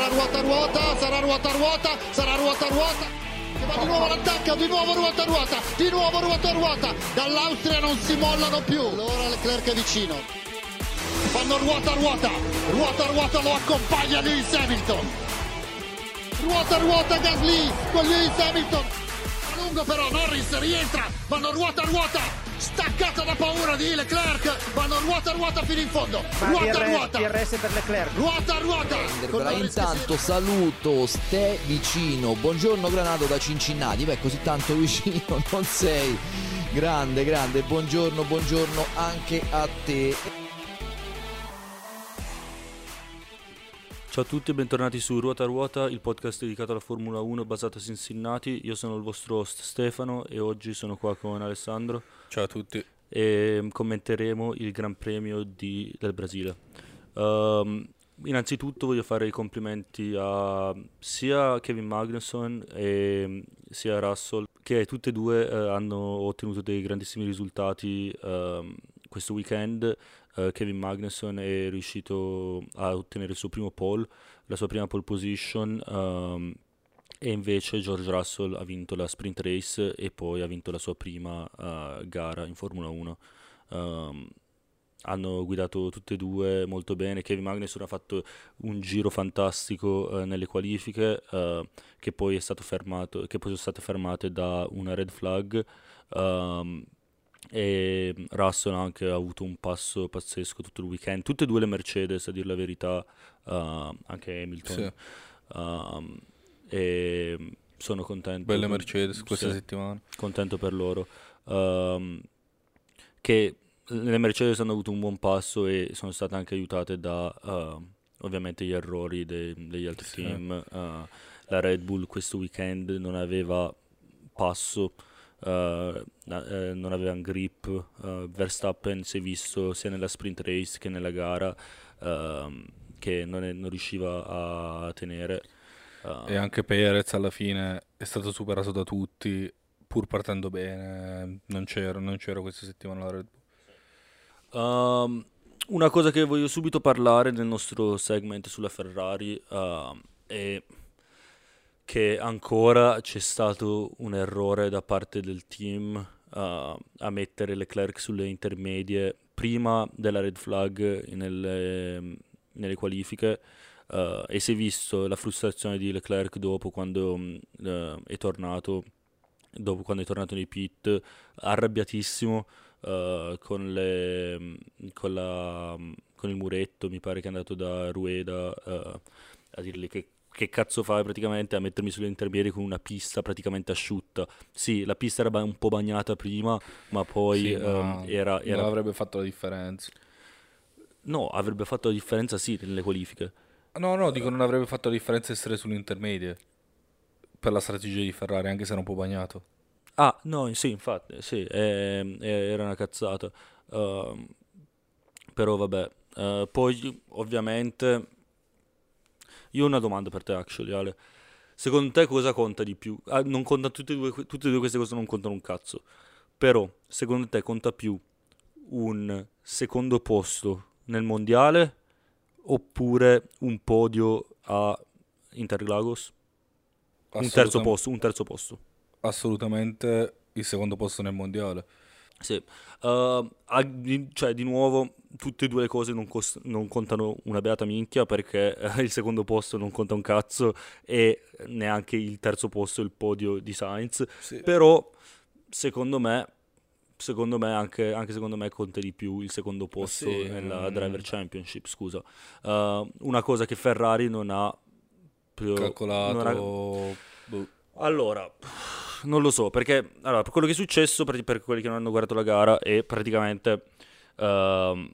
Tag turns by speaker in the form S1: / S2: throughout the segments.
S1: sarà ruota ruota, sarà ruota ruota, sarà ruota ruota. Che va di nuovo all'attacco, di nuovo ruota ruota, di nuovo ruota ruota. Dall'Austria non si mollano più. Allora Leclerc è vicino. Fanno ruota ruota, ruota ruota lo accompagna Lewis Hamilton. Ruota ruota Gasly con Lewis Hamilton. A lungo però Norris rientra, vanno ruota ruota staccato da paura di Leclerc vanno ruota ruota fino in fondo ruota
S2: DRS,
S1: ruota
S2: DRS per Leclerc
S1: ruota ruota che
S3: Intanto
S1: si-
S3: saluto Ste vicino. Buongiorno Granato da Cincinnati. Beh, così tanto vicino non sei. Grande, grande. Buongiorno, buongiorno anche a te.
S4: Ciao a tutti e bentornati su Ruota a Ruota, il podcast dedicato alla Formula 1 basato a Cincinnati. Io sono il vostro host Stefano e oggi sono qua con Alessandro
S5: Ciao a tutti.
S4: e commenteremo il Gran Premio di- del Brasile. Ehm, innanzitutto voglio fare i complimenti a sia Kevin Magnusson e sia Russell che tutte e due eh, hanno ottenuto dei grandissimi risultati ehm, questo weekend. Eh, Kevin Magnusson è riuscito a ottenere il suo primo pole, la sua prima pole position. E invece George Russell ha vinto la sprint race e poi ha vinto la sua prima eh, gara in Formula 1. Ehm, hanno guidato tutte e due molto bene. Kevin Magnussen ha fatto un giro fantastico eh, nelle qualifiche, eh, che poi è stato fermato, che poi sono state fermate da una red flag. ehm, e Russell ha anche avuto un passo pazzesco tutto il weekend. Tutte e due le Mercedes, a dire la verità, eh, anche Hamilton.
S5: Sì.
S4: Ehm, e sono contento.
S5: Belle Mercedes questa
S4: Sì
S5: settimana.
S4: contento per loro. Ehm, che le Mercedes hanno avuto un buon passo e sono state anche aiutate da ehm, ovviamente gli errori de- degli altri
S5: Sì.
S4: team. Eh, la Red Bull questo weekend non aveva passo, eh, non aveva un grip. Verstappen si è visto sia nella sprint race che nella gara ehm, che non, è- non riusciva a tenere. Eh,
S5: E anche Perez alla fine è stato superato da tutti, pur partendo bene. Non c'era, non c'era questa settimana la Red Bull.
S4: Um, una cosa che voglio subito parlare nel nostro segment sulla Ferrari um, è che ancora c'è stato un errore da parte del team uh, a mettere Leclerc sulle intermedie prima della red flag nelle, nelle qualifiche uh, e si è visto la frustrazione di Leclerc dopo quando mm, uh, è tornato dopo quando è tornato nei pit arrabbiatissimo eh, con, le, con, la, con il muretto, mi pare che è andato da Rueda a dirgli che, che cazzo fai praticamente a mettermi sulle intermedie con una pista praticamente asciutta. Sì, la pista era un po' bagnata prima, ma poi
S5: Sì,
S4: ehm,
S5: ma
S4: era,
S5: Non
S4: era...
S5: avrebbe fatto la differenza.
S4: No, avrebbe fatto la differenza sì nelle qualifiche.
S5: No, no, dico non avrebbe fatto la differenza essere sulle intermedie. Per la strategia di Ferrari, anche se era un po' bagnato.
S4: Ah, no, sì, infatti, sì, eh, eh, era una cazzata. Ehm, però vabbè, Eh, poi ovviamente io ho una domanda per te, actually, Ale. Secondo te cosa conta di più? Ah, non conta tutte e due, tutte e due queste cose non contano un cazzo. Però, secondo te conta più un secondo posto nel mondiale oppure un podio a Interlagos? Un terzo posto, un terzo posto.
S5: Assolutamente il secondo posto nel mondiale.
S4: Sì, Uh, cioè di nuovo tutte e due le cose non, cos- non contano una beata minchia perché eh, il secondo posto non conta un cazzo e neanche il terzo posto il podio di Sainz, però secondo me, secondo me anche, anche secondo me conta di più il secondo posto
S5: sì,
S4: nella
S5: mm.
S4: Driver Championship, scusa. Uh, una cosa che Ferrari non ha
S5: Calcolato.
S4: non ha-
S5: boh.
S4: allora, non lo so, perché allora, per quello che è successo, per, per quelli che non hanno guardato la gara, è praticamente ehm,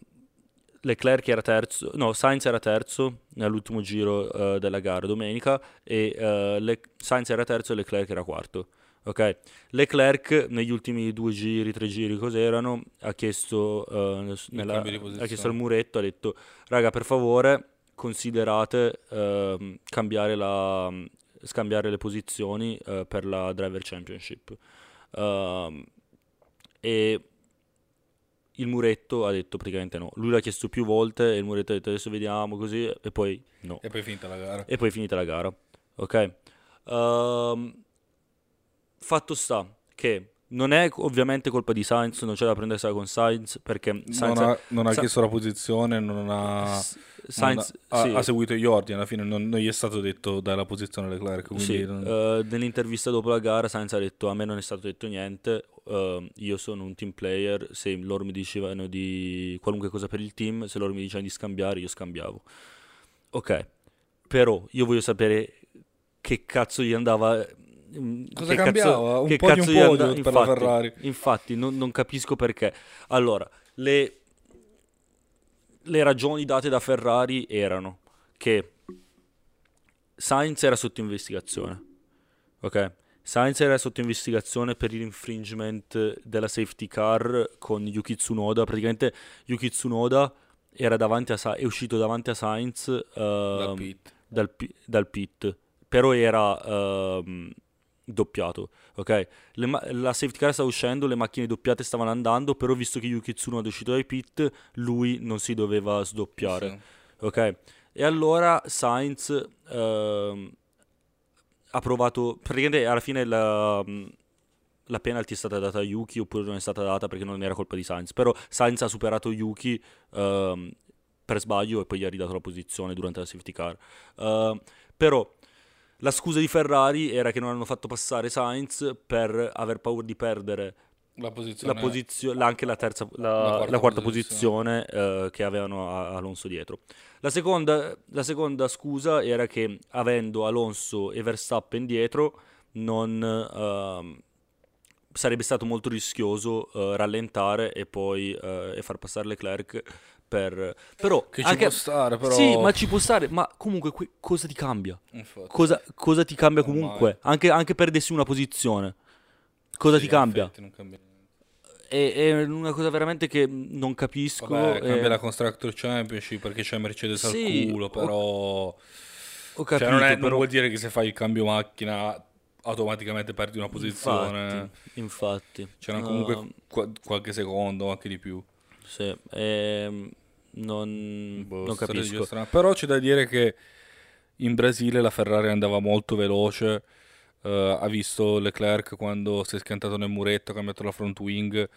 S4: Leclerc era terzo, no, Sainz era terzo nell'ultimo giro eh, della gara domenica e eh, Le- Sainz era terzo e Leclerc era quarto. Ok, Leclerc negli ultimi due giri, tre giri, cos'erano? Ha chiesto, nel- nella- ha chiesto al muretto, ha detto, raga, per favore, considerate ehm, cambiare la, scambiare le posizioni eh, per la Driver Championship. Ehm, e il muretto ha detto praticamente no. Lui l'ha chiesto più volte e il muretto ha detto adesso vediamo così e poi no.
S5: E poi è finita la gara.
S4: E poi è finita la gara. Ok. Ehm, fatto sta che non è ovviamente colpa di Sainz, non c'è da prendersela con Sainz perché Sainz
S5: non ha, non ha
S4: Sa-
S5: chiesto la posizione, non ha,
S4: S-
S5: non
S4: Sainz
S5: ha,
S4: sì,
S5: ha seguito gli ordini. Alla fine non, non gli è stato detto dai la posizione Leclerc. Quindi
S4: sì, eh, nell'intervista dopo la gara Sainz ha detto a me non è stato detto niente, eh, io sono un team player, se loro mi dicevano di qualunque cosa per il team, se loro mi dicevano di scambiare io scambiavo. Ok, però io voglio sapere che cazzo gli andava... mm,
S5: Cosa
S4: che
S5: cambiava? Un
S4: che
S5: po' di un podio
S4: and-
S5: per la
S4: infatti,
S5: Ferrari.
S4: Infatti, non, non capisco perché. Allora, le, le ragioni date da Ferrari erano che Sainz era sotto investigazione. Ok? Sainz era sotto investigazione per l'infringement della safety car con Yuki Tsunoda. Praticamente Yuki Tsunoda era davanti a Sa- è uscito davanti a Sainz
S5: dal
S4: ehm,
S5: pit.
S4: dal, dal pit, però era ehm, doppiato, ok? Ma- la safety car stava uscendo, le macchine doppiate stavano andando, però visto che Yuki Tsunoda è uscito dai pit, lui non si doveva sdoppiare,
S5: Sì.
S4: ok? E allora Sainz ehm, ha provato, praticamente alla fine la, la penalty è stata data a Yuki oppure non è stata data perché non era colpa di Sainz, però Sainz ha superato Yuki ehm, per sbaglio e poi gli ha ridato la posizione durante la safety car. Ehm, però la scusa di Ferrari era che non hanno fatto passare Sainz per aver paura di perdere
S5: La posizione.
S4: la posizio- la- anche la, terza, la,
S5: La quarta
S4: quarta
S5: posizione.
S4: posizione eh, che avevano Alonso dietro. La seconda, la seconda scusa era che avendo Alonso e Verstappen dietro non ehm, sarebbe stato molto rischioso eh, rallentare e poi eh, e far passare Leclerc per però
S5: Che ci
S4: anche-
S5: può stare, però.
S4: sì ma ci può stare ma comunque que- cosa ti cambia cosa, cosa ti cambia
S5: Ormai.
S4: comunque anche, anche perdessi una posizione cosa
S5: Sì,
S4: ti cambia
S5: non cambia
S4: è, è una cosa veramente che non capisco.
S5: Vabbè, cambia
S4: e-
S5: la Constructor Championship perché c'è Mercedes
S4: Sì,
S5: al culo,
S4: ho-
S5: però...
S4: Ho
S5: Cioè,
S4: capito,
S5: non, è- non
S4: però-
S5: vuol dire che se fai il cambio macchina automaticamente perdi una posizione.
S4: Infatti, infatti.
S5: C'era comunque
S4: Ehm,
S5: qua- qualche secondo, anche di più.
S4: Sì, ehm, non,
S5: Boh,
S4: non capisco.
S5: strana. Però c'è da dire che in Brasile la Ferrari andava molto veloce. eh, ha visto Leclerc quando si è schiantato nel muretto, ha cambiato la front wing.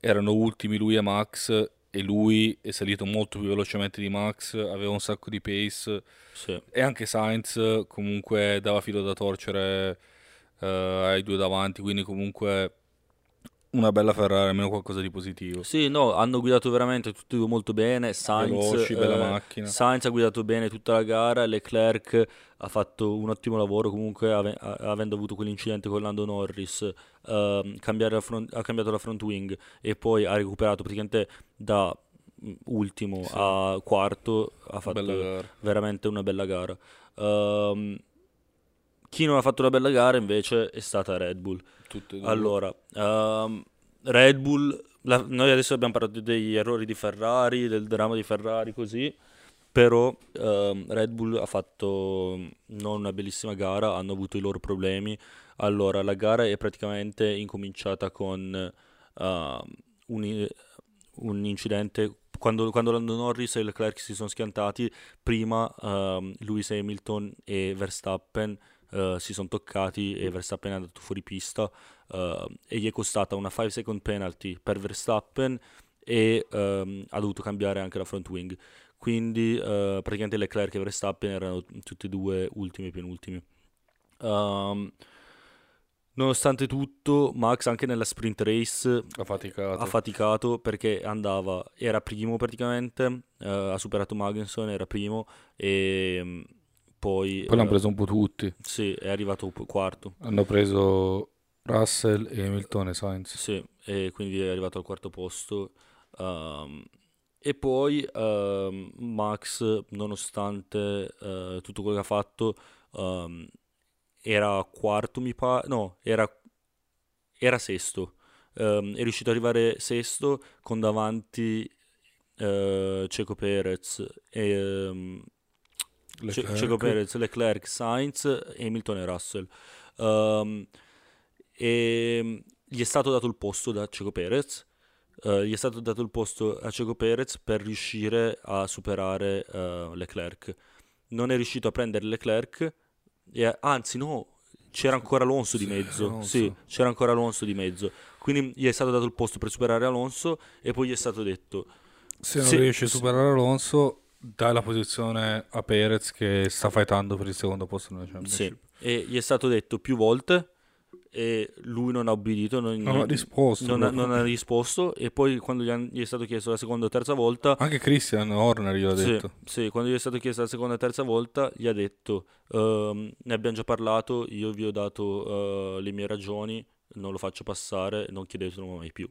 S5: Erano ultimi lui e Max. E lui è salito molto più velocemente di Max. Aveva un sacco di pace.
S4: Sì.
S5: E anche Sainz comunque dava filo da torcere eh, ai due davanti. Quindi comunque una bella Ferrari, almeno qualcosa di positivo.
S4: Sì, no, hanno guidato veramente tutti e due molto bene. Sainz,
S5: Veloci, bella
S4: eh,
S5: macchina.
S4: Sainz ha guidato bene tutta la gara. Leclerc ha fatto un ottimo lavoro. Comunque, ave- a- avendo avuto quell'incidente con Lando Norris, cambiare la front- ha cambiato la front wing e poi ha recuperato praticamente da mm, ultimo
S5: Sì.
S4: a quarto. Ha fatto veramente una bella gara. Ehm, chi non ha fatto una bella gara invece è stata Red Bull. Allora, ehm, Red Bull, la- noi adesso abbiamo parlato degli errori di Ferrari, del dramma di Ferrari, così, però ehm, Red Bull ha fatto non una bellissima gara, hanno avuto i loro problemi. Allora, la gara è praticamente incominciata con ehm, un, un incidente. Quando, quando Lando Norris e Leclerc si sono schiantati, prima ehm, Lewis Hamilton e Verstappen eh, si sono toccati e Verstappen è andato fuori pista eh, e gli è costata una 5 second penalty per Verstappen e ehm, ha dovuto cambiare anche la front wing. Quindi eh, praticamente Leclerc e Verstappen erano tutti e due ultimi e penultimi. Ehm, nonostante tutto, Max anche nella sprint race
S5: Ha faticato.
S4: ha faticato perché andava, era primo praticamente, eh, ha superato Magnussen, era primo e mm, poi,
S5: Poi l'hanno
S4: eh,
S5: preso un po' tutti.
S4: sì, è arrivato quarto,
S5: Hanno preso Russell, Hamilton e Sainz.
S4: sì, e quindi è arrivato al quarto posto. ehm, e poi ehm, Max, nonostante eh, tutto quello che ha fatto, ehm, era quarto, mi pare, no, era, era sesto. Ehm, è riuscito ad arrivare sesto con davanti eh, Checo Perez e Ce-
S5: Leclerc.
S4: Checo Perez, Leclerc, Sainz, Hamilton e Russell. Ehm, e gli è stato dato il posto da Checo Perez. eh, gli è stato dato il posto a Checo Perez per riuscire a superare eh, Leclerc. Non è riuscito a prendere Leclerc, e, anzi no, c'era ancora Alonso di mezzo. Sì, c'era ancora Alonso di mezzo. Quindi gli è stato dato il posto per superare Alonso e poi gli è stato detto
S5: Se non
S4: Sì,
S5: riesce a superare Alonso, dai la posizione a Perez che sta fightando per il secondo posto nella
S4: sì.
S5: Championship.
S4: E gli è stato detto più volte e lui non ha obbedito, non,
S5: Non ha risposto.
S4: non ha, non ha risposto e poi quando gli, han- gli è stato chiesto la seconda o terza volta
S5: Anche Christian Horner gliel'ha
S4: Sì,
S5: detto.
S4: sì, quando gli è stato chiesto la seconda e terza volta, gli ha detto: ehm, Ne abbiamo già parlato, io vi ho dato eh, le mie ragioni, non lo faccio passare, non chiedetelo mai più.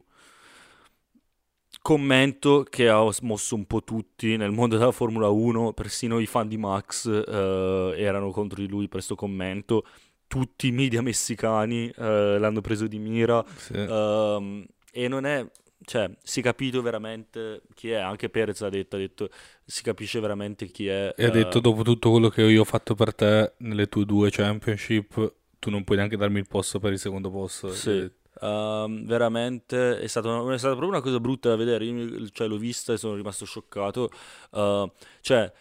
S4: Commento che ha mosso un po' tutti nel mondo della Formula 1, persino i fan di Max eh, erano contro di lui per questo commento. Tutti i media messicani eh, l'hanno preso di mira.
S5: Sì.
S4: Ehm, e non è, cioè, si è capito veramente chi è, anche Perez l'ha detto, ha detto, si capisce veramente chi è.
S5: E ha
S4: eh,
S5: detto dopo tutto quello che io ho fatto per te nelle tue due championship, tu non puoi neanche darmi il posto per il secondo posto.
S4: Sì. Ehm, veramente è stata, una- è stata proprio una cosa brutta da vedere, io cioè, l'ho vista e sono rimasto scioccato, Eh, cioè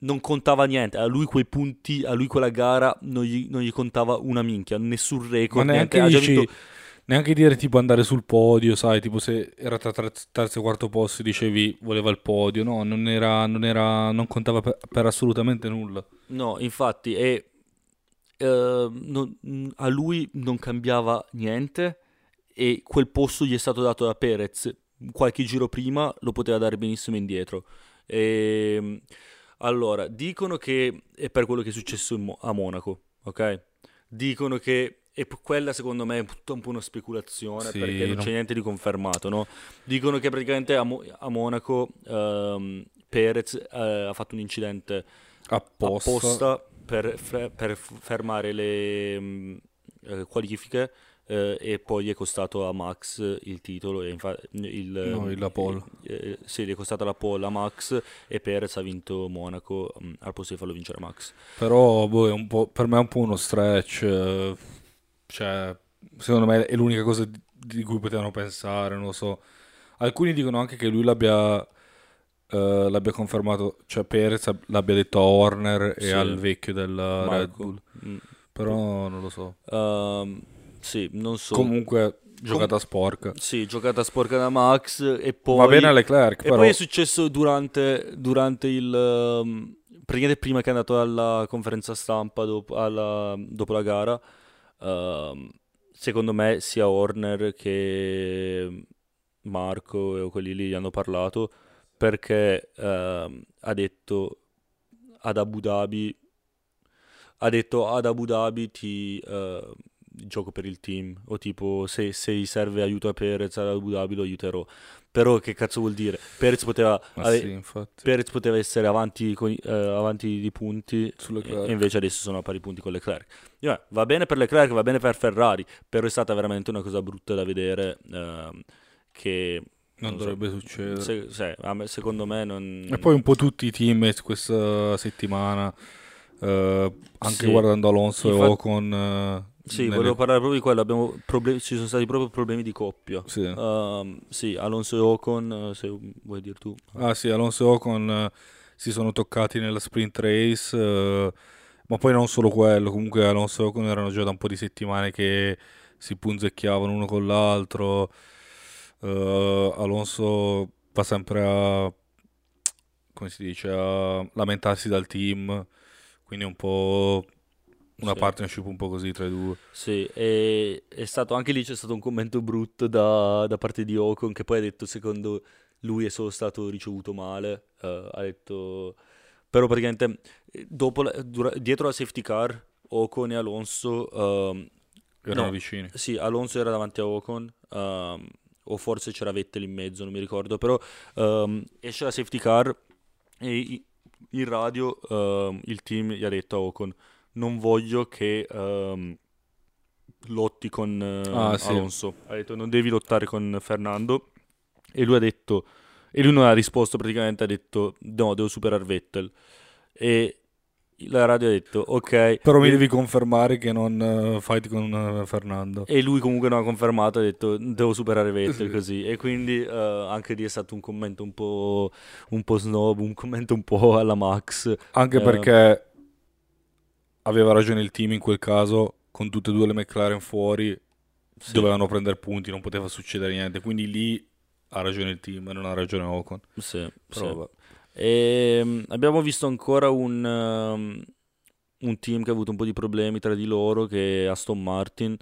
S4: non contava niente, a lui quei punti, a lui quella gara non gli, non gli contava una minchia, nessun
S5: Ma
S4: record,
S5: neanche,
S4: niente,
S5: dici-
S4: vinto-
S5: neanche dire tipo andare sul podio, sai, tipo se era tra terzo e quarto posto dicevi voleva il podio, no, non era, non era, non contava per, per assolutamente nulla.
S4: No, infatti, e, eh, non- a lui non cambiava niente e quel posto gli è stato dato da Perez qualche giro prima, lo poteva dare benissimo indietro. E, allora, dicono che è per quello che è successo Mo- a Monaco, ok? Dicono che e quella secondo me è tutta un po' una speculazione
S5: Sì,
S4: perché non
S5: non-
S4: c'è niente di confermato, no? Dicono che praticamente a, Mo- a Monaco ehm, Perez eh, ha fatto un incidente
S5: Apposta.
S4: apposta per, fre- per fermare le mm, eh, qualifiche eh, e poi gli è costato a Max il titolo e infa- il,
S5: No, la pole.
S4: eh, eh, sì, gli è costata la pole a Max e Perez ha vinto Monaco mm, al posto di farlo vincere Max.
S5: Però boh, è un po', per me è un po' uno stretch, eh, cioè secondo me è l'unica cosa di, di cui potevano pensare, non lo so. Alcuni dicono anche che lui l'abbia, eh, l'abbia confermato, cioè Perez ab- l'abbia detto a Horner e
S4: Sì.
S5: al vecchio della Red. Bull,
S4: Mm.
S5: però non lo so.
S4: Ehm, sì, non so.
S5: Comunque giocata sporca.
S4: Sì, giocata sporca da Max e poi...
S5: Va bene Leclerc,
S4: E
S5: però
S4: poi è successo durante, durante il... ehm, praticamente prima che è andato alla conferenza stampa dopo, alla- dopo la gara, ehm, secondo me sia Horner che Marco e quelli lì gli hanno parlato perché ehm, ha detto ad Abu Dhabi ha detto ad Abu Dhabi ti eh, gioco per il team o tipo se, se gli serve aiuto a Perez ad Abu Dhabi lo aiuterò però che cazzo vuol dire Perez poteva, ave-
S5: sì.
S4: Perez poteva essere avanti, con- eh, avanti di punti e invece adesso sono a pari punti con Leclerc Io, va bene per Leclerc va bene per Ferrari però è stata veramente una cosa brutta da vedere ehm, che
S5: Non
S4: non so,
S5: dovrebbe succedere.
S4: se- se- me- secondo me non
S5: E poi un po' tutti i team questa settimana, eh, anche
S4: Sì.
S5: guardando Alonso
S4: Infatti-
S5: e Ocon.
S4: Sì,
S5: nelle-
S4: volevo parlare proprio di quello. Abbiamo proble- ci sono stati proprio problemi di coppia.
S5: Sì.
S4: Ehm, sì, Alonso e Ocon, eh, se vuoi dire tu.
S5: Ah sì, Alonso e Ocon eh, si sono toccati nella sprint race, eh, ma poi non solo quello, comunque Alonso e Ocon erano già da un po' di settimane che si punzecchiavano uno con l'altro. Alonso va sempre a, come si dice, a lamentarsi dal team, quindi è un po' una
S4: Sì.
S5: partnership un po' così tra i due.
S4: Sì, e è stato anche lì c'è stato un commento brutto da, da parte di Ocon che poi ha detto secondo lui è solo stato ricevuto male. eh, ha detto però praticamente eh, dopo la- dura- dietro la safety car Ocon e Alonso ehm,
S5: Erano
S4: No.
S5: vicini.
S4: Sì, Alonso era davanti a Ocon, ehm, o forse c'era Vettel in mezzo, non mi ricordo, però ehm, esce la safety car e in radio ehm, il team gli ha detto a Ocon, non voglio che ehm, lotti con eh,
S5: Ah, sì.
S4: Alonso, ha detto non devi lottare con Fernando e lui ha detto, e lui non ha risposto praticamente, ha detto no, devo superare Vettel e la radio ha detto ok.
S5: Però mi
S4: e-
S5: devi confermare che non eh, fight con eh, Fernando.
S4: E lui comunque non ha confermato, ha detto devo superare Vettel
S5: Sì.
S4: così. E quindi eh, anche lì è stato un commento un po', un po' snob, un commento un po' alla Max.
S5: Anche
S4: Eh.
S5: perché aveva ragione il team in quel caso, con tutte e due le McLaren fuori,
S4: Sì.
S5: dovevano prendere punti, non poteva succedere niente. Quindi lì ha ragione il team, non ha ragione Ocon.
S4: Sì,
S5: Però
S4: sì. E, mm, abbiamo visto ancora un, um, un team che ha avuto un po' di problemi tra di loro, che è Aston Martin.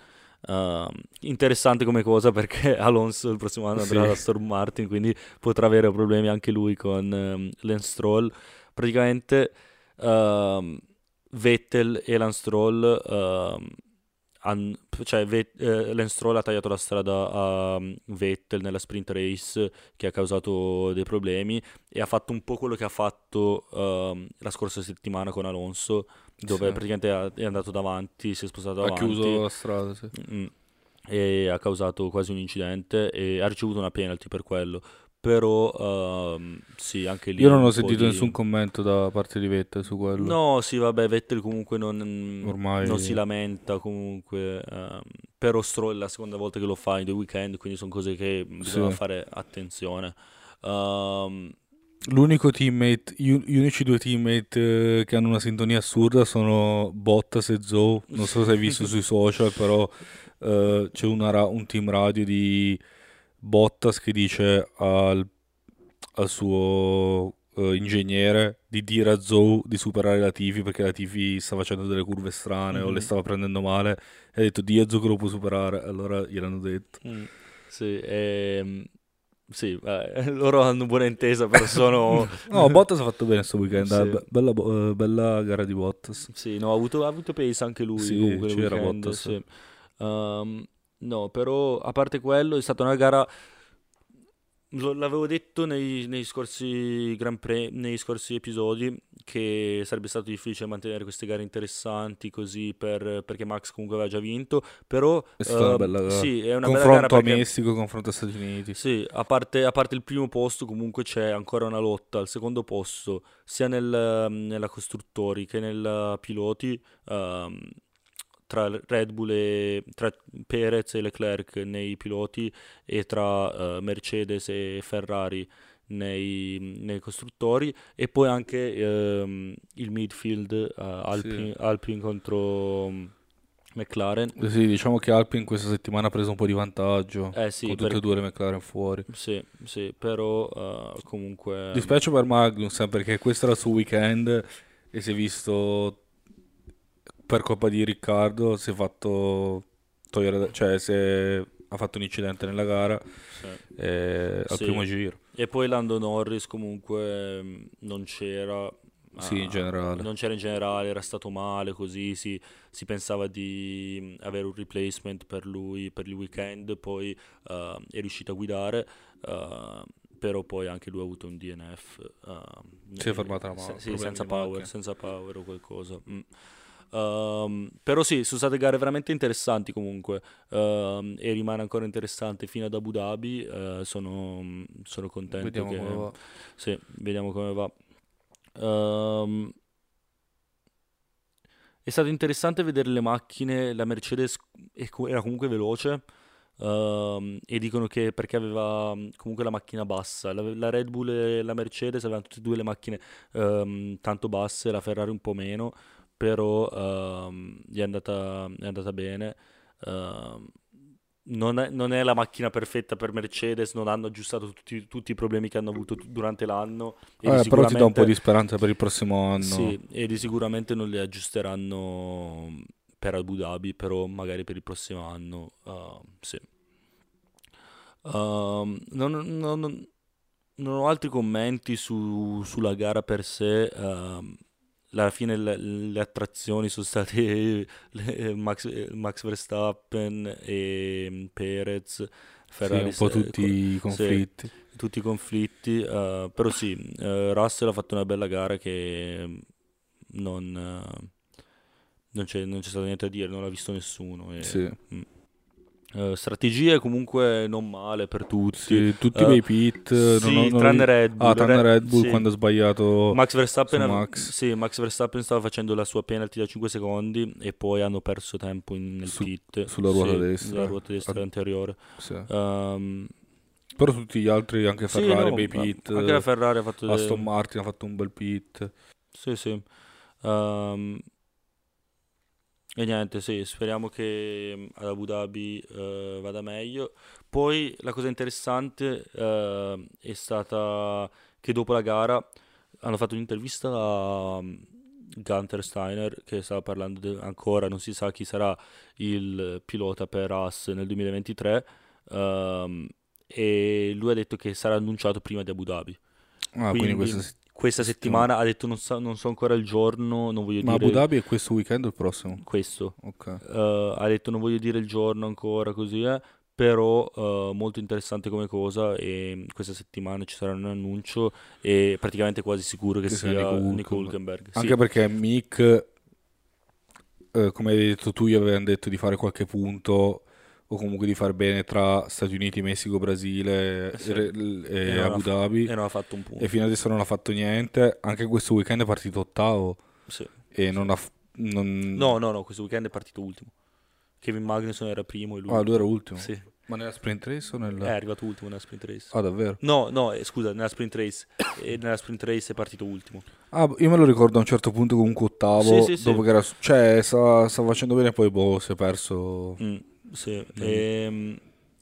S4: Uh, interessante come cosa perché Alonso il prossimo anno andrà
S5: Sì.
S4: ad Aston Martin, quindi potrà avere problemi anche lui con um, Lance Stroll. Praticamente um, Vettel e Lance Stroll, um, han- cioè Vet- eh, Lance Stroll ha tagliato la strada a um, Vettel nella sprint race che ha causato dei problemi e ha fatto un po' quello che ha fatto um, la scorsa settimana con Alonso, dove
S5: Sì.
S4: praticamente ha- è andato davanti, si è spostato
S5: Ha
S4: avanti
S5: chiuso la strada, sì.
S4: mm, e ha causato quasi un incidente e ha ricevuto una penalty per quello. Però um, sì, anche lì
S5: Io non ho sentito
S4: di-
S5: nessun commento da parte di Vettel su quello.
S4: No, sì, vabbè, Vettel comunque non,
S5: Ormai-
S4: non si lamenta comunque, ehm, però Stroll è la seconda volta che lo fa in due weekend, quindi sono cose che bisogna
S5: Sì.
S4: fare attenzione. Ehm,
S5: L'unico teammate, gli un- gli unici due teammate eh, che hanno una sintonia assurda sono Bottas e Zoe. Non so se hai visto sui social, però eh, c'è una un team radio di Bottas che dice al, al suo eh, ingegnere di dire a Zoe di superare la Tifi perché la Tifi sta facendo delle curve strane o le
S4: Mhm.
S5: stava prendendo male. E ha detto di a Zoe che lo può superare. Allora gliel'hanno detto.
S4: mm, sì, ehm, sì, vabbè, loro hanno buona intesa, però sono...
S5: No, Bottas ha fatto bene questo weekend.
S4: Sì.
S5: eh, be- Bella, bo- eh, bella gara di Bottas.
S4: Sì, no, ha avuto, ha avuto pace anche lui
S5: Sì, c'era
S4: weekend,
S5: Bottas.
S4: sì. Ehm, no, però a parte quello è stata una gara, lo- l'avevo detto nei, nei scorsi Grand Prix, nei scorsi episodi, che sarebbe stato difficile mantenere queste gare interessanti così per- perché Max comunque aveva già vinto, però
S5: È stata una
S4: ehm,
S5: bella gara.
S4: sì, è una bella gara
S5: confronto a
S4: perché...
S5: Messico, confronto a Stati Uniti.
S4: Sì, a parte, a parte il primo posto, comunque c'è ancora una lotta al secondo posto, sia nel, nella costruttori che nel piloti, ehm, tra Red Bull e tra Perez e Leclerc nei piloti e tra eh, Mercedes e Ferrari nei, nei costruttori, e poi anche ehm, il midfield, eh, Alpine, Alpine contro mm, McLaren.
S5: Sì, diciamo che Alpine questa settimana ha preso un po' di vantaggio
S4: Eh sì,
S5: con tutte
S4: per-
S5: e due le McLaren fuori.
S4: sì, sì, però eh, comunque...
S5: Dispiace per Magnussen perché questo era il suo weekend e si è visto per colpa di Riccardo si è fatto togliere, cioè si è- ha fatto un incidente nella gara
S4: Sì.
S5: eh, al
S4: Sì.
S5: primo giro.
S4: E poi Lando Norris comunque mh, non c'era.
S5: Sì, in generale.
S4: Non c'era in generale, era stato male, così si, si pensava di mh, avere un replacement per lui per il weekend, poi eh, è riuscito a guidare, eh, però poi anche lui ha avuto un DNF. eh,
S5: Si è fermata la
S4: se-
S5: mano,
S4: Sì,
S5: problemi
S4: senza power,
S5: macchina.
S4: senza power o qualcosa. mm. Ehm, però sì, sono state gare veramente interessanti comunque ehm, e rimane ancora interessante fino ad Abu Dhabi. eh, sono, sono contento
S5: Vediamo
S4: che...
S5: come va.
S4: Sì, vediamo come va. Ehm, è stato interessante vedere le macchine, la Mercedes era comunque veloce ehm, e dicono che perché aveva comunque la macchina bassa, la, la Red Bull e la Mercedes avevano tutte e due le macchine ehm, tanto basse, la Ferrari un po' meno, però ehm, gli è andata, è andata bene. Ehm, non è, non è la macchina perfetta per Mercedes, non hanno aggiustato tutti, tutti i problemi che hanno avuto tu- durante l'anno.
S5: Eh, però ti dà un po' di speranza per il prossimo anno.
S4: Sì, e di sicuramente non li aggiusteranno per Abu Dhabi, però magari per il prossimo anno, uh, sì. Non, non- non- ho altri commenti su- sulla gara per sé. um, alla fine le, le attrazioni sono state le- Max, Max Verstappen e Perez,
S5: Sì,
S4: Ferrari
S5: un po' tutti i conflitti.
S4: tutti i conflitti, eh, però sì, eh, Russell ha fatto una bella gara che non, eh, non c'è, non c'è stato niente da dire, non l'ha visto nessuno. e-
S5: Sì.
S4: mm. Uh, strategie comunque non male per tutti.
S5: Sì, tutti
S4: Uh,
S5: bei pit.
S4: sì,
S5: non non
S4: tranne Red Bull.
S5: Ah, tranne
S4: Re-
S5: Red Bull
S4: sì.
S5: quando ha sbagliato.
S4: Max Verstappen,
S5: Max.
S4: sì, Max Verstappen stava facendo la sua penalty da 5 secondi e poi hanno perso tempo in- nel
S5: Su-
S4: pit.
S5: sulla ruota
S4: Sì,
S5: destra.
S4: sulla ruota destra
S5: Ah.
S4: anteriore. Um,
S5: Però tutti gli altri, anche Ferrari,
S4: no,
S5: bei pit.
S4: Anche la Ferrari ha fatto dei-
S5: Aston Martin ha fatto un bel pit.
S4: Sì, sì. Ehm, e niente, sì, speriamo che mm, ad Abu Dhabi eh, vada meglio. Poi la cosa interessante eh, è stata che dopo la gara hanno fatto un'intervista a mm, Gunther Steiner che stava parlando de- ancora, non si sa chi sarà il pilota per Haas nel 2023 ehm, e lui ha detto che sarà annunciato prima di Abu Dhabi.
S5: Ah, quindi,
S4: Quindi-
S5: questa
S4: Questa settimana ha detto non, sa- non so ancora il giorno, non voglio
S5: Ma
S4: dire
S5: Abu Dhabi è questo weekend o il prossimo?
S4: questo.
S5: Ok.
S4: Eh, ha detto non voglio dire il giorno ancora così è, però eh, molto interessante come cosa e questa settimana ci sarà un annuncio e praticamente quasi sicuro che
S5: Che sia
S4: sia
S5: Nico.
S4: Sì,
S5: Anche perché Mick, eh, come hai detto tu, gli avevano detto di fare qualche punto o comunque di far bene tra Stati Uniti, Messico, Brasile
S4: Eh sì.
S5: e, e
S4: E
S5: Abu
S4: ha fa-
S5: Dhabi.
S4: e non ha fatto un punto.
S5: E fino adesso non ha fatto niente. Anche questo weekend è partito ottavo
S4: Sì.
S5: e non ha... f- non-
S4: No, no, no, questo weekend è partito ultimo. Kevin Magnussen era primo e lui
S5: Ah, lui era ultimo.
S4: Sì,
S5: Ma nella sprint race o nel...
S4: è arrivato ultimo nella sprint race.
S5: Ah, davvero?
S4: No, no, eh, scusa, nella sprint race. E nella sprint race è partito ultimo.
S5: Ah, io me lo ricordo a un certo punto comunque ottavo,
S4: Sì, sì,
S5: dopo che era... Cioè, stava, stava facendo bene, poi boh, si è perso...
S4: Mm, sì, ehm,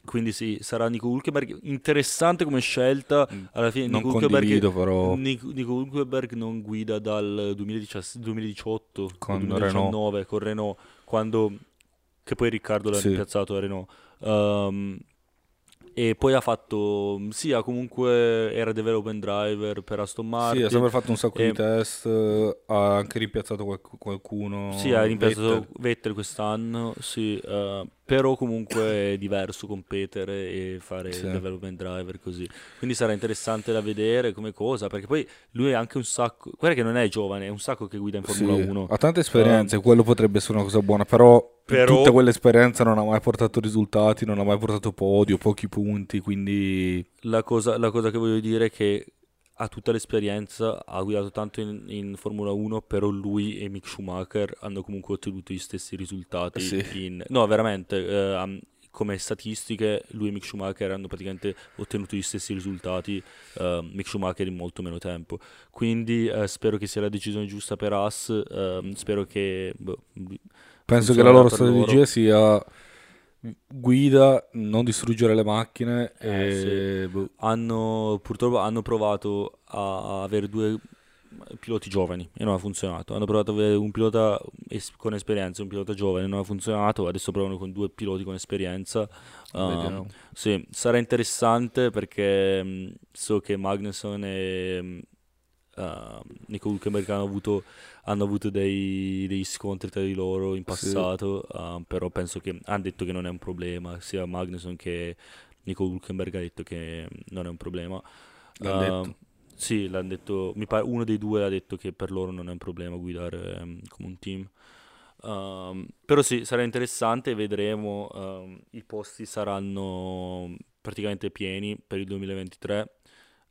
S4: quindi sì, sarà Nico Hülkenberg. Interessante come scelta. Alla fine
S5: Non
S4: Nico
S5: condivido, però...
S4: Nico, Nico Hülkenberg non guida dal 2017 2018 o
S5: Con
S4: 2019 con Renault, quando, che poi Riccardo l'ha
S5: Sì.
S4: rimpiazzato a Renault. Ehm, e poi ha fatto, sì, ha comunque era development driver per Aston
S5: Sì,
S4: Martin.
S5: ha sempre fatto un sacco
S4: E-
S5: di test, ha anche rimpiazzato qualc- qualcuno.
S4: Sì, ha rimpiazzato
S5: Vettel.
S4: Vettel, quest'anno, sì, eh, però comunque è diverso competere e fare
S5: Sì.
S4: development driver così. Quindi sarà interessante da vedere come cosa, perché poi lui è anche un sacco, guarda che non è giovane, è un sacco che guida in Formula
S5: Sì,
S4: 1.
S5: Ha tante esperienze, quello potrebbe essere una cosa buona, però,
S4: Però-
S5: tutta quell'esperienza non ha mai portato risultati, non ha mai portato podio, pochi punti, quindi
S4: La cosa, la cosa che voglio dire è che ha tutta l'esperienza, ha guidato tanto in, in Formula 1, però lui e Mick Schumacher hanno comunque ottenuto gli stessi risultati.
S5: Sì.
S4: in- no, veramente, eh, come statistiche, lui e Mick Schumacher hanno praticamente ottenuto gli stessi risultati, eh, Mick Schumacher in molto meno tempo. Quindi eh, spero che sia la decisione giusta per Haas, ehm, spero che... boh,
S5: penso che la loro
S4: per loro.
S5: strategia sia guida, non distruggere le macchine
S4: Eh,
S5: e boh,
S4: hanno purtroppo hanno provato a avere due piloti giovani e non ha funzionato. Hanno provato ad avere un pilota es- con esperienza, un pilota giovane, non ha funzionato. Adesso provano con due piloti con esperienza.
S5: Vediamo.
S4: sì, sarà interessante perché mh, so che Magnusson e mh, uh, Nico Hülkenberg hanno avuto, hanno avuto dei, degli scontri tra di loro in
S5: Sì.
S4: passato, uh, però penso che hanno detto che non è un problema, sia Magnusson che Nico Hülkenberg ha detto che non è un problema.
S5: L'hanno
S4: Uh,
S5: detto.
S4: Sì, l'hanno detto, mi pare uno dei due ha detto che per loro non è un problema guidare ehm, come un team. Um, però sì, sarà interessante, vedremo. um, I posti saranno praticamente pieni per il 2023,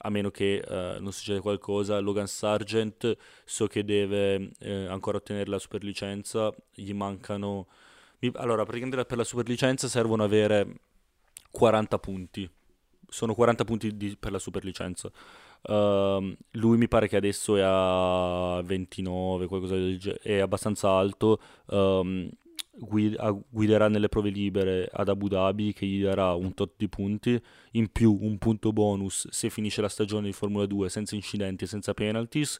S4: a meno che eh, non succeda qualcosa. Logan Sargent so che deve eh, ancora ottenere la superlicenza, gli mancano... Allora, praticamente per la superlicenza servono avere 40 punti. Sono 40 punti di- per la superlicenza. Ehm, lui mi pare che adesso è a 29, qualcosa del genere, è abbastanza alto. ehm, gui- a- guiderà nelle prove libere ad Abu Dhabi che gli darà un tot di punti, in più un punto bonus se finisce la stagione di Formula 2 senza incidenti e senza penalties,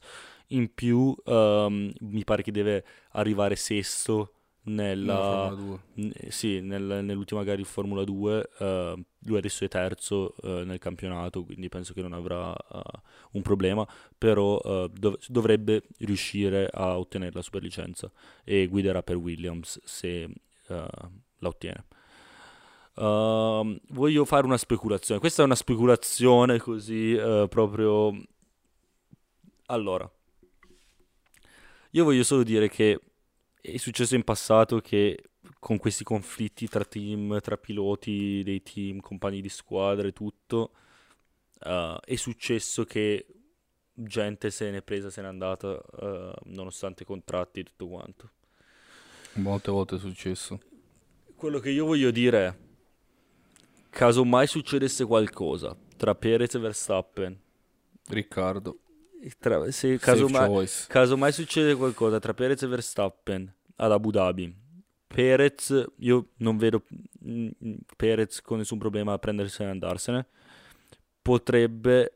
S4: in più ehm, mi pare che deve arrivare sesto nella,
S5: Nella Formula 2.
S4: n- sì, nel- nell'ultima gara di Formula 2, eh, lui adesso è terzo eh, nel campionato, quindi penso che non avrà eh, un problema, però eh, dov- dovrebbe riuscire a ottenere la superlicenza e guiderà per Williams se eh, la ottiene. Ehm, voglio fare una speculazione, questa è una speculazione così proprio... Allora, io voglio solo dire che è successo in passato che con questi conflitti tra team, tra piloti dei team, compagni di squadra e tutto, uh, è successo che gente se n'è presa, se n'è andata, uh, nonostante contratti e tutto quanto.
S5: Molte volte è successo.
S4: Quello che io voglio dire è, caso mai succedesse qualcosa tra Perez e Verstappen,
S5: Riccardo.
S4: tra, se caso
S5: Safe
S4: mai,
S5: choice.
S4: caso mai succede qualcosa tra Perez e Verstappen ad Abu Dhabi, Perez, io non vedo mm, mm, Perez con nessun problema a prendersene e andarsene, potrebbe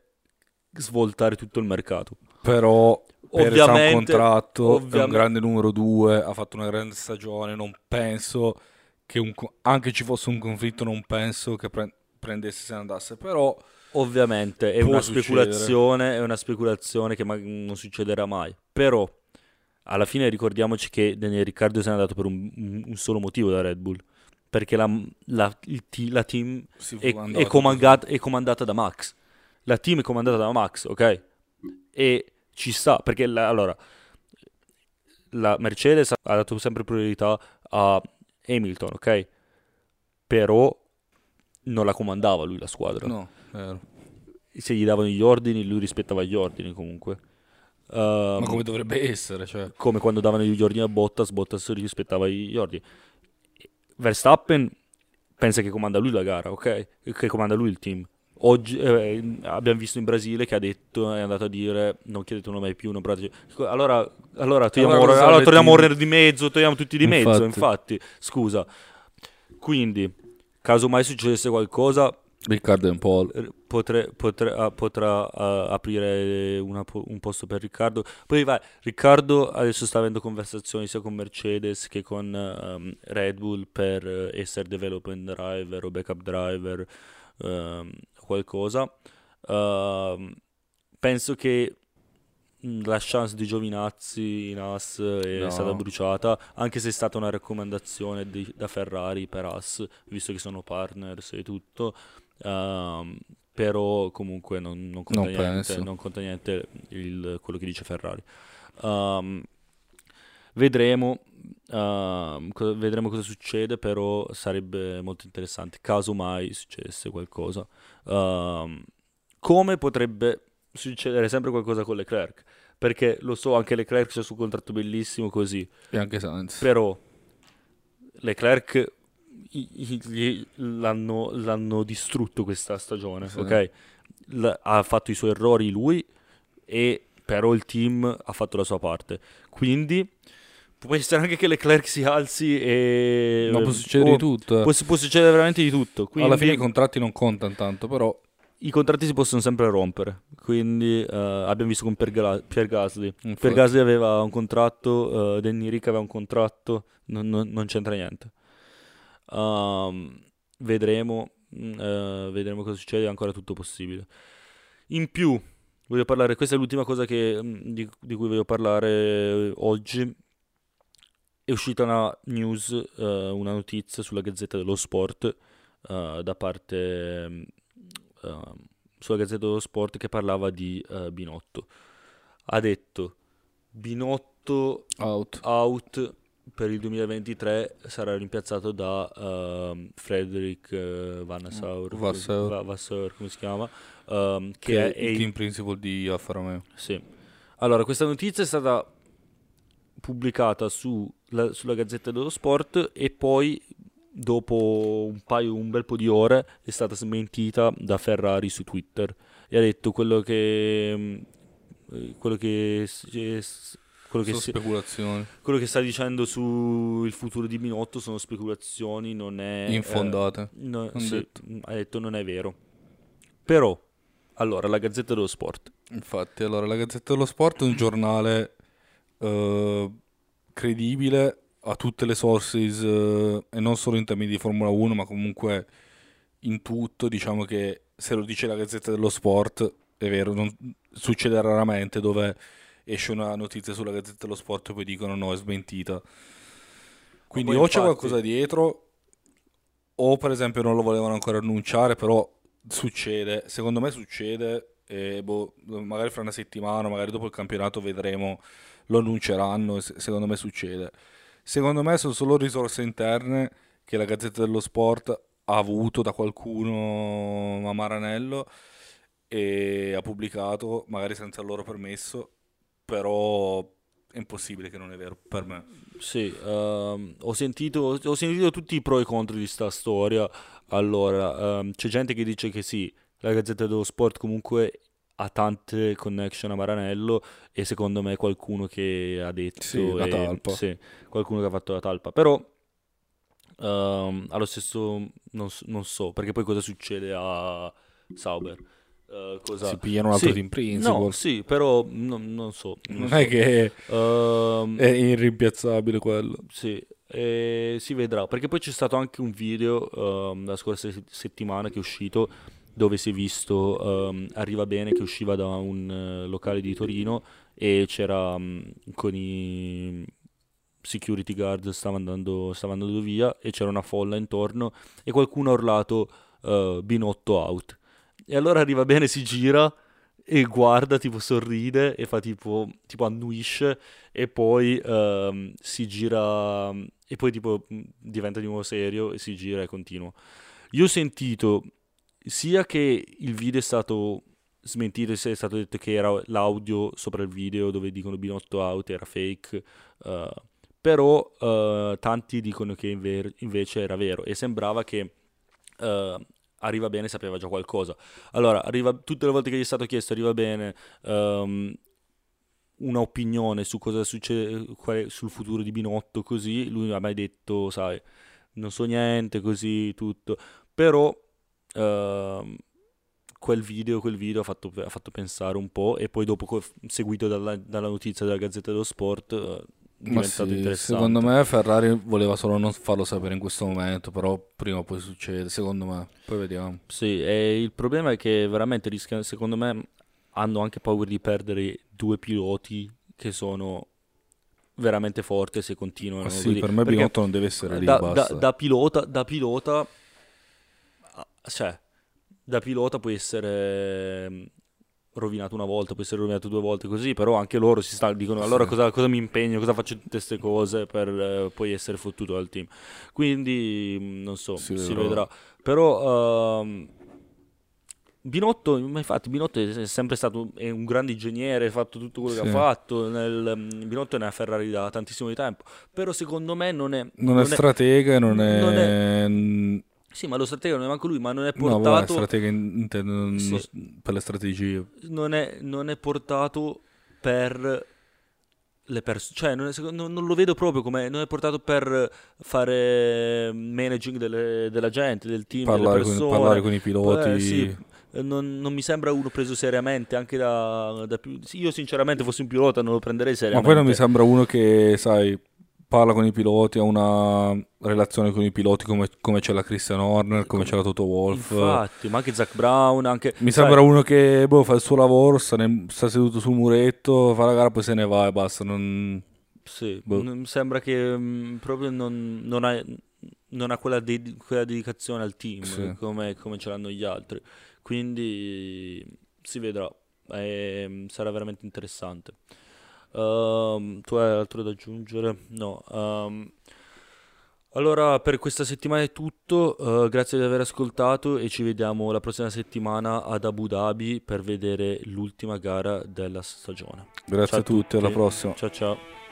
S4: svoltare tutto il mercato.
S5: Però Perez ha un
S4: Ovviamente-
S5: contratto, è
S4: ovviam-
S5: un grande numero due, ha fatto una grande stagione, non penso che un anche ci fosse un conflitto, non penso che pre- prendesse se ne andasse, però
S4: Ovviamente è una
S5: succedere.
S4: speculazione, è una speculazione che non succederà mai. Però alla fine ricordiamoci che Daniel Ricciardo se n'è andato per un, un- solo motivo da Red Bull. Perché la, la- ti- la team è, è comandata, è comandata da Max. La team è comandata da Max, ok? E ci sta, perché la- allora la Mercedes ha dato sempre priorità a Hamilton, ok? Però non la comandava lui la squadra.
S5: No, vero.
S4: Se gli davano gli ordini, lui rispettava gli ordini comunque. Ehm,
S5: Ma come dovrebbe essere, cioè.
S4: come quando davano gli ordini a Bottas, Bottas rispettava gli ordini. Verstappen pensa che comanda lui la gara, ok? Che comanda lui il team. Oggi eh, abbiamo visto in Brasile che ha detto, è andato a dire non chiedetelo mai più, non prateci. Allora, allora, togliamo,
S5: Allora cosa
S4: allora togliamo? Horner di mezzo, togliamo tutti di mezzo,
S5: Infatti.
S4: infatti. Scusa. Quindi, caso mai succedesse qualcosa,
S5: Riccardo e un po'.
S4: Potre- potre- ah, potrà ah, aprire una un posto per Riccardo. Poi vai, Riccardo adesso sta avendo conversazioni sia con Mercedes che con ehm, Red Bull per eh, essere development driver o backup driver, ehm, qualcosa. Ehm, penso che mh, la chance di Giovinazzi in Haas è
S5: No.
S4: stata bruciata, anche se è stata una raccomandazione di- da Ferrari per Haas, visto che sono partners e tutto. Ehm, però comunque non, non conta
S5: Non
S4: niente, non conta niente il- quello che dice Ferrari. Ehm, vedremo, ehm, co- vedremo cosa succede, però sarebbe molto interessante caso mai succedesse qualcosa. Ehm, come potrebbe succedere sempre qualcosa con Leclerc? Perché lo so, anche Leclerc c'è su un contratto bellissimo così,
S5: E anche Sainz.
S4: però Leclerc l'hanno, l'hanno distrutto questa stagione,
S5: Sì.
S4: ok? L- ha fatto i suoi errori lui e però il team ha fatto la sua parte. Quindi può essere anche che Leclerc si alzi e...
S5: Ma può succedere
S4: o-
S5: di tutto. eh.
S4: Può, può succedere veramente di tutto. Quindi
S5: Alla fine i contratti non contano tanto, però
S4: i contratti si possono sempre rompere. Quindi eh, abbiamo visto con Pierre, Pierre Gasly.
S5: infatti,
S4: Per Gasly aveva un contratto, uh, Danny Rick aveva un contratto, non, non- non c'entra niente. Um, vedremo, eh, vedremo cosa succede, è ancora tutto possibile. In più, voglio parlare, questa è l'ultima cosa che, mm, di, di cui voglio parlare eh, oggi. È uscita una news, eh, una notizia sulla Gazzetta dello Sport eh, da parte mm, ehm, sulla Gazzetta dello Sport che parlava di Binotto. Ha detto Binotto
S5: out.
S4: out per il 2023 sarà rimpiazzato da ehm, Frederick eh, Van Saur,
S5: Vasseur.
S4: Va- Vasseur, come si chiama? Ehm, che,
S5: Che
S4: è,
S5: il team principal di Alfa Romeo.
S4: sì. Allora, questa notizia è stata pubblicata su- la- sulla Gazzetta dello Sport e poi dopo un paio, un bel po' di ore è stata smentita da Ferrari su Twitter e ha detto quello che mm, eh, quello che quello che si-
S5: speculazioni.
S4: quello che sta dicendo sul futuro di Binotto sono speculazioni, non è eh,
S5: Infondate.
S4: no-
S5: Han
S4: sì,
S5: detto.
S4: ha detto non è vero. Però allora la Gazzetta dello Sport
S5: Infatti, allora, la Gazzetta dello Sport è un giornale eh, credibile, ha tutte le sources eh, e non solo in termini di Formula 1, ma comunque in tutto. Diciamo che se lo dice la Gazzetta dello Sport, è vero, non- succede raramente dove esce una notizia sulla Gazzetta dello Sport e poi dicono no, è smentita. Quindi o c'è
S4: infatti-
S5: qualcosa dietro, o per esempio non lo volevano ancora annunciare, però succede, secondo me succede, e boh, magari fra una settimana, magari dopo il campionato vedremo, lo annunceranno, e se- secondo me succede. Secondo me sono solo risorse interne che la Gazzetta dello Sport ha avuto da qualcuno a Maranello e ha pubblicato, magari senza il loro permesso, però è impossibile che non è vero per me.
S4: Sì, ehm, ho, sentito, ho sentito tutti i pro e i contro di sta storia. Allora, ehm, c'è gente che dice che sì, la Gazzetta dello Sport comunque ha tante connection a Maranello e secondo me qualcuno che ha detto...
S5: Sì, la talpa.
S4: Sì, qualcuno che ha fatto la talpa. Però, ehm, allo stesso, non, so- non so, perché poi cosa succede a Sauber? Eh, cosa...
S5: Si pigliano un altro
S4: Sì,
S5: team principal.
S4: No, sì, però non, non so. non
S5: Non
S4: so.
S5: è che
S4: Ehm,
S5: è irrimpiazzabile quello.
S4: sì, e si vedrà, perché poi c'è stato anche un video ehm, la scorsa se- settimana che è uscito dove si è visto ehm, Arriva Bene che usciva da un eh, locale di Torino e c'era mm, con i security guard stava andando, stava andando via e c'era una folla intorno e qualcuno ha urlato eh, Binotto out. E allora Arriva Bene si gira e guarda, tipo sorride e fa tipo, tipo annuisce e poi ehm, si gira e poi tipo mh, diventa di nuovo serio e si gira e continua. Io ho sentito sia che il video è stato smentito, sia è stato detto che era l'audio sopra il video dove dicono Binotto out era fake, eh, però eh, tanti dicono che inver- invece era vero e sembrava che eh, Arriva Bene sapeva già qualcosa. Allora, arriva, tutte le volte che gli è stato chiesto Arriva Bene ehm, una opinione su cosa succede qual è- sul futuro di Binotto, così, lui ha mai detto, sai, non so niente, così, tutto. Però ehm, quel video, quel video ha fatto, ha fatto pensare un po' e poi dopo, seguito dalla, dalla notizia della Gazzetta dello Sport,
S5: Ma
S4: diventato
S5: sì,
S4: interessante.
S5: secondo me Ferrari voleva solo non farlo sapere in questo momento, però prima o poi succede, secondo me. Poi vediamo.
S4: Sì, e il problema è che veramente rischiano, secondo me, hanno anche paura di perdere due piloti che sono veramente forti se continuano
S5: Ma sì,
S4: così.
S5: per me
S4: Perché
S5: Binotto non deve essere lì,
S4: da, da- da pilota, da pilota, ah, cioè, da pilota può essere rovinato una volta, può essere rovinato due volte così, però anche loro si sta, dicono allora
S5: Sì.
S4: cosa, cosa mi impegno, cosa faccio tutte queste cose per eh, poi essere fottuto dal team. Quindi, mm, non so,
S5: Si
S4: si,
S5: vedrà.
S4: Però... ehm, Binotto, infatti Binotto è sempre stato è un grande ingegnere, ha fatto tutto quello che
S5: Sì.
S4: ha fatto, nel, mm, Binotto è una Ferrari da tantissimo di tempo, però secondo me non è...
S5: Non è stratega non è...
S4: non
S5: Non
S4: Sì, ma lo stratega non è manco lui, ma non è
S5: No, vabbè,
S4: portato,
S5: stratega in- intendo non-
S4: Sì.
S5: per le strategie.
S4: non è, non è portato per le persone, cioè non, è- secondo- non lo vedo proprio come, non è portato per fare managing delle- della gente, del team,
S5: Parlare con, parlare con i piloti.
S4: Eh, sì, non, non mi sembra uno preso seriamente, anche da, da più... Io sinceramente fossi un pilota non lo prenderei
S5: Ma
S4: seriamente.
S5: poi non mi sembra uno che, sai, parla con i piloti, ha una relazione con i piloti come, come c'è la Christian Horner, come c'è la Toto Wolff.
S4: Infatti, ma anche Zach Brown, anche...
S5: Mi
S4: sai,
S5: sembra uno che boh, fa il suo lavoro, sta, ne- sta seduto sul muretto, fa la gara, poi se ne va e basta. Non...
S4: Sì,
S5: Boh.
S4: mi sembra che mm, proprio non, non ha, non ha quella, de- quella dedicazione al team
S5: Sì.
S4: come, come ce l'hanno gli altri. Quindi si vedrà, e, sarà veramente interessante. Ehm, tu hai altro da aggiungere? No. ehm, allora, per questa settimana è tutto. eh, grazie di aver ascoltato e ci vediamo la prossima settimana ad Abu Dhabi per vedere l'ultima gara della stagione.
S5: Grazie
S4: Ciao
S5: a tutti, alla
S4: tutti.
S5: prossima.
S4: Ciao ciao.